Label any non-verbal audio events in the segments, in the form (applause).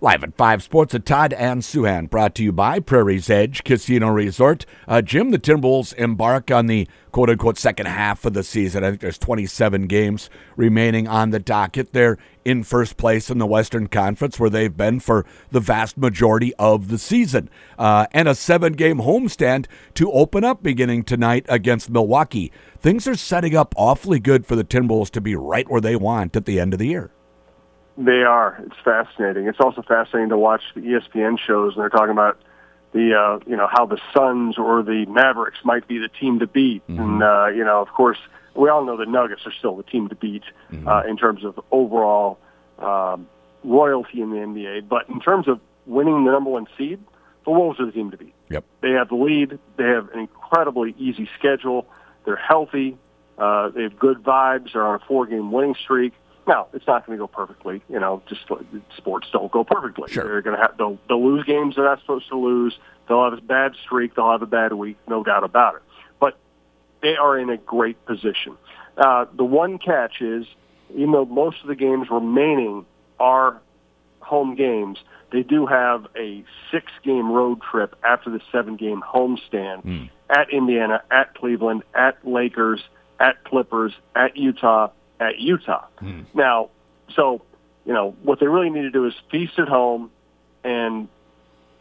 Live at 5 Sports at Todd and Souhan, brought to you by Prairie's Edge Casino Resort. Uh, Jim, the Timberwolves embark on the quote unquote second half of the season. I think there's 27 games remaining on the docket. They're in first place in the Western Conference, where they've been for the vast majority of the season. Uh, and a seven game homestand to open up beginning tonight against Milwaukee. Things are setting up awfully good for the Timberwolves to be right where they want at the end of the year. They are. It's fascinating. It's also fascinating to watch the ESPN shows, and they're talking about the uh, you know how the Suns or the Mavericks might be the team to beat, mm-hmm. and uh, you know of course we all know the Nuggets are still the team to beat mm-hmm. uh, in terms of overall um, royalty in the NBA. But in terms of winning the number one seed, the Wolves are the team to beat. Yep. They have the lead. They have an incredibly easy schedule. They're healthy. Uh, they have good vibes. They're on a four-game winning streak. Now, it's not going to go perfectly. You know, just sports don't go perfectly. Sure. They're going to have they'll, they'll lose games they're not supposed to lose. They'll have a bad streak. They'll have a bad week. No doubt about it. But they are in a great position. Uh, the one catch is, even though most of the games remaining are home games, they do have a six-game road trip after the seven-game homestand mm. at Indiana, at Cleveland, at Lakers, at Clippers, at Utah, at Utah. Hmm. Now, so you know what they really need to do is feast at home and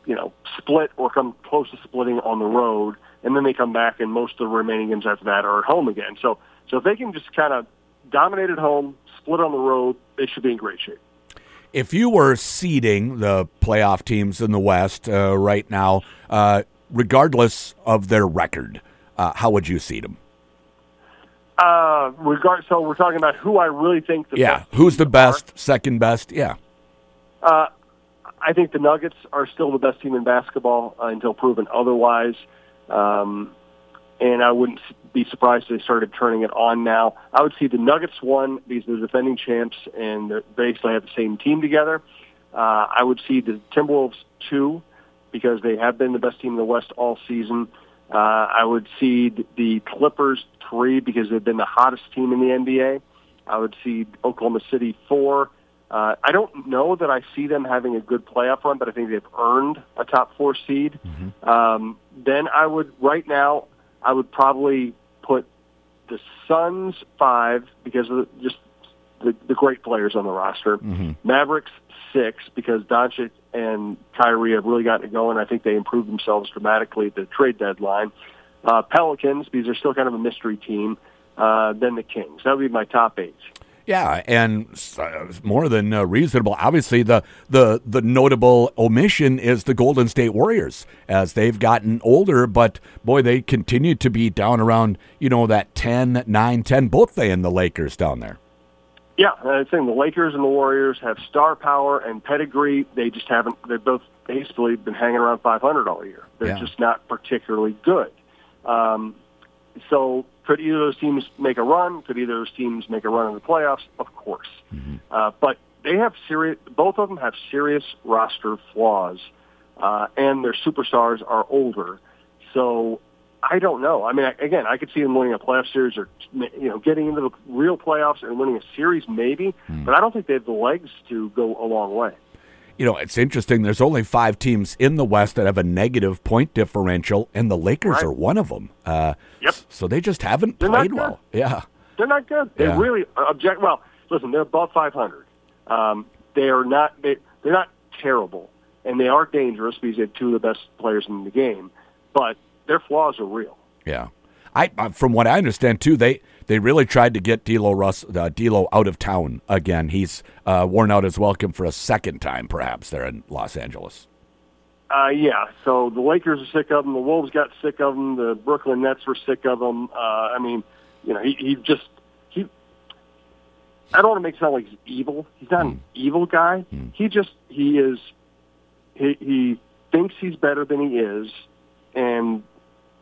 you know split or come close to splitting on the road, and then they come back and most of the remaining games after that are at home again. So so if they can just kind of dominate at home, split on the road, they should be in great shape. If you were seeding the playoff teams in the West uh, right now, uh, regardless of their record, uh, how would you seed them? Uh, regard. So we're talking about who I really think. The best yeah, who's the best, are. second best? Yeah. Uh, I think the Nuggets are still the best team in basketball uh, until proven otherwise. Um, and I wouldn't be surprised if they started turning it on now. I would see the Nuggets one because they're defending champs and they basically have the same team together. Uh, I would see the Timberwolves two because they have been the best team in the West all season. Uh, I would see the Clippers three because they've been the hottest team in the NBA. I would see Oklahoma City four. Uh, I don't know that I see them having a good playoff run, but I think they've earned a top four seed. Mm-hmm. Um, then I would, right now, I would probably put the Suns five because of the, just the, the great players on the roster. Mm-hmm. Mavericks six because Doncic and Kyrie have really gotten it going. I think they improved themselves dramatically at the trade deadline. Uh, Pelicans because they're still kind of a mystery team. Uh, then the Kings. That would be my top eight. Yeah, and uh, more than uh, reasonable. Obviously, the, the the notable omission is the Golden State Warriors as they've gotten older, but boy, they continue to be down around you know that 10, 9, 10, both they and the Lakers down there. Yeah, I think the Lakers and the Warriors have star power and pedigree. They just haven't. They've both basically been hanging around 500 all year. They're yeah. just not particularly good. Um, so could either of those teams make a run? Could either of those teams make a run in the playoffs? Of course. Mm-hmm. Uh, but they have serious. Both of them have serious roster flaws, uh, and their superstars are older. So I don't know. I mean, again, I could see them winning a playoff series or you know getting into the real playoffs and winning a series, maybe. Hmm. But I don't think they have the legs to go a long way. You know, it's interesting. There's only five teams in the West that have a negative point differential, and the Lakers right. are one of them. Uh, yep. So they just haven't they're played well. Yeah. They're not good. They yeah. really object. Well, listen, they're above 500. Um, they are not. They, they're not terrible, and they are dangerous because they have two of the best players in the game. But their flaws are real. Yeah, I uh, from what I understand too, they they really tried to get D'Lo Russ uh, D'Lo out of town again. He's uh, worn out his welcome for a second time, perhaps there in Los Angeles. Uh, yeah, so the Lakers are sick of him. The Wolves got sick of him. The Brooklyn Nets were sick of him. Uh, I mean, you know, he, he just he. I don't want to make it sound like he's evil. He's not mm. an hmm. evil guy. Mm. He just he is. He he thinks he's better than he is, and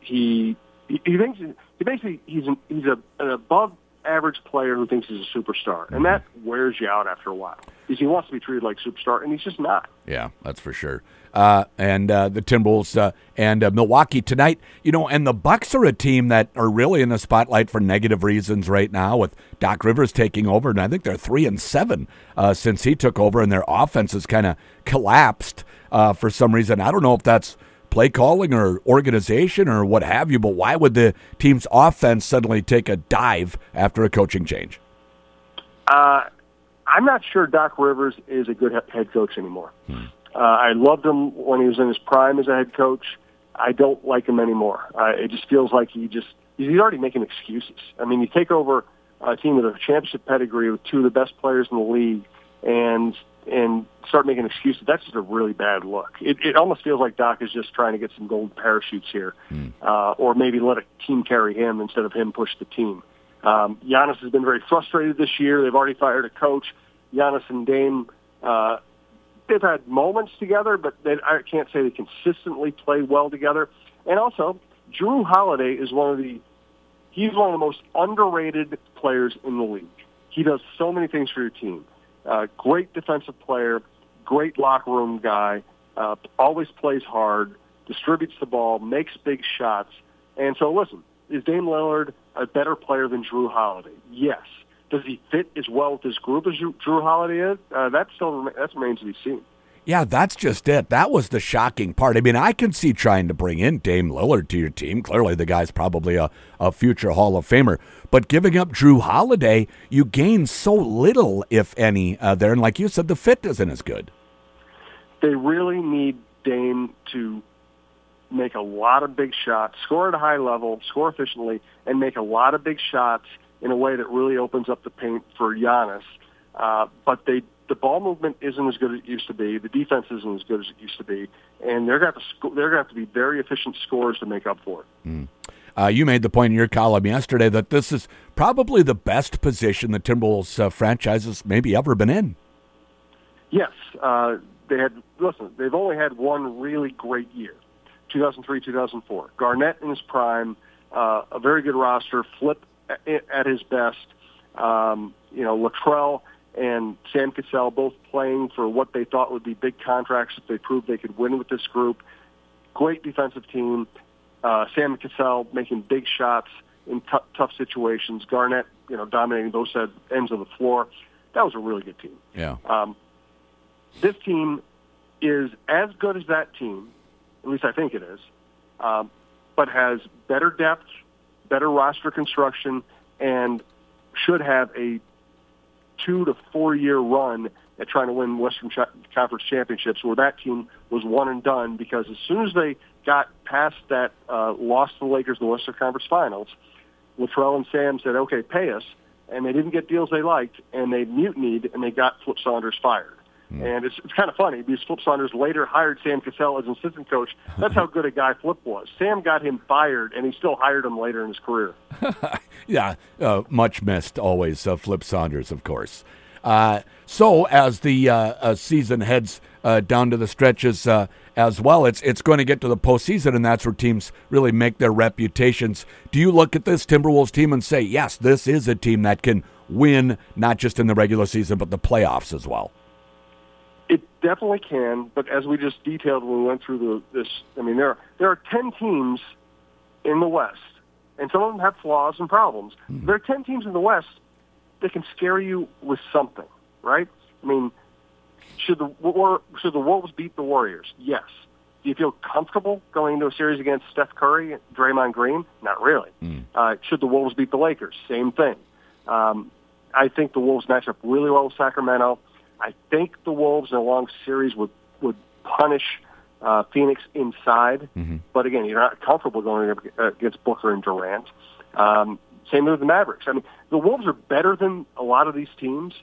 he he, he thinks he basically he's an, he's a, an above average player who thinks he's a superstar, and that wears you out after a while because he wants to be treated like a superstar, and he's just not. Yeah, that's for sure. Uh, and uh, the Timberwolves uh, and uh, Milwaukee tonight, you know, and the Bucks are a team that are really in the spotlight for negative reasons right now, with Doc Rivers taking over, and I think they're three and seven uh, since he took over, and their offense has kind of collapsed uh, for some reason. I don't know if that's play calling or organization or what have you, but why would the team's offense suddenly take a dive after a coaching change? Uh, I'm not sure Doc Rivers is a good head coach anymore. Hmm. Uh, I loved him when he was in his prime as a head coach. I don't like him anymore. Uh, it just feels like he just he's already making excuses. I mean, you take over a team with a championship pedigree with two of the best players in the league, and and start making excuses, that's just a really bad look. It, it almost feels like Doc is just trying to get some gold parachutes here, mm. uh, or maybe let a team carry him instead of him push the team. Um, Giannis has been very frustrated this year. They've already fired a coach. Giannis and Dame, uh, they've had moments together, but they, I can't say they consistently play well together. And also, Jrue Holiday is one of the he's one of the most underrated players in the league. He does so many things for your team. Uh, great defensive player, great locker room guy, uh, always plays hard, distributes the ball, makes big shots. And so, listen, is Dame Lillard a better player than Jrue Holiday? Yes. Does he fit as well with this group as Jrue Holiday is? Uh, that still that remains to be seen. Yeah, that's just it. That was the shocking part. I mean, I can see trying to bring in Dame Lillard to your team. Clearly, the guy's probably a, a future Hall of Famer. But giving up Jrue Holiday, you gain so little, if any, uh, there. And like you said, the fit isn't as good. They really need Dame to make a lot of big shots, score at a high level, score efficiently, and make a lot of big shots in a way that really opens up the paint for Giannis. Uh, but they the ball movement isn't as good as it used to be. The defense isn't as good as it used to be, and they're going to have to sc- they're going to have to be very efficient scores to make up for it. Mm. Uh, you made the point in your column yesterday that this is probably the best position the Timberwolves uh, franchise has maybe ever been in. Yes, uh, they had. Listen, they've only had one really great year, 2003, 2004. Garnett in his prime, uh, a very good roster. Flip at, at his best. Um, you know, Latrell and Sam Cassell both playing for what they thought would be big contracts if they proved they could win with this group. Great defensive team. Uh, Sam Cassell making big shots in t- tough situations. Garnett, you know, dominating both ends of the floor. That was a really good team. Yeah. Um, this team is as good as that team, at least I think it is, um, but has better depth, better roster construction, and should have a two to four year run at trying to win Western Conference championships, where that team was one and done because as soon as they got past that uh, loss to the Lakers in the Western Conference Finals, Latrell and Sam said, "Okay, pay us," and they didn't get deals they liked, and they mutinied and they got Flip Saunders fired. And it's, it's kind of funny because Flip Saunders later hired Sam Cassell as an assistant coach. That's how good a guy Flip was. Sam got him fired, and he still hired him later in his career. (laughs) yeah, uh, much missed always uh, Flip Saunders, of course. Uh, so as the uh, uh, season heads uh, down to the stretches as well, it's it's going to get to the postseason, and that's where teams really make their reputations. Do you look at this Timberwolves team and say, yes, this is a team that can win not just in the regular season but the playoffs as well? It definitely can, but as we just detailed when we went through the, this, I mean, there are, there are 10 teams in the West, and some of them have flaws and problems. Mm-hmm. There are 10 teams in the West that can scare you with something, right? I mean, should the, or, should the Wolves beat the Warriors? Yes. Do you feel comfortable going into a series against Steph Curry, and Draymond Green? Not really. Mm. Uh, should the Wolves beat the Lakers? Same thing. Um, I think the Wolves match up really well with Sacramento. I think the Wolves in a long series would would punish uh, Phoenix inside, mm-hmm. but again, you're not comfortable going against Booker and Durant. Um, same with the Mavericks. I mean, the Wolves are better than a lot of these teams,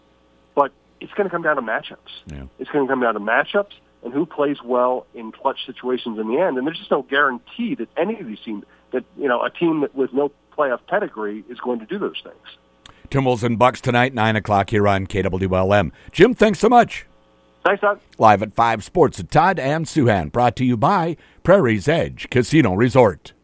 but it's going to come down to matchups. Yeah. It's going to come down to matchups and who plays well in clutch situations in the end. And there's just no guarantee that any of these teams, that you know, a team that with no playoff pedigree is going to do those things. Timberwolves and Bucks tonight, 9 o'clock here on KWLM. Jim, thanks so much. Thanks, Todd. Live at 5 Sports at Todd and Souhan, brought to you by Prairie's Edge Casino Resort.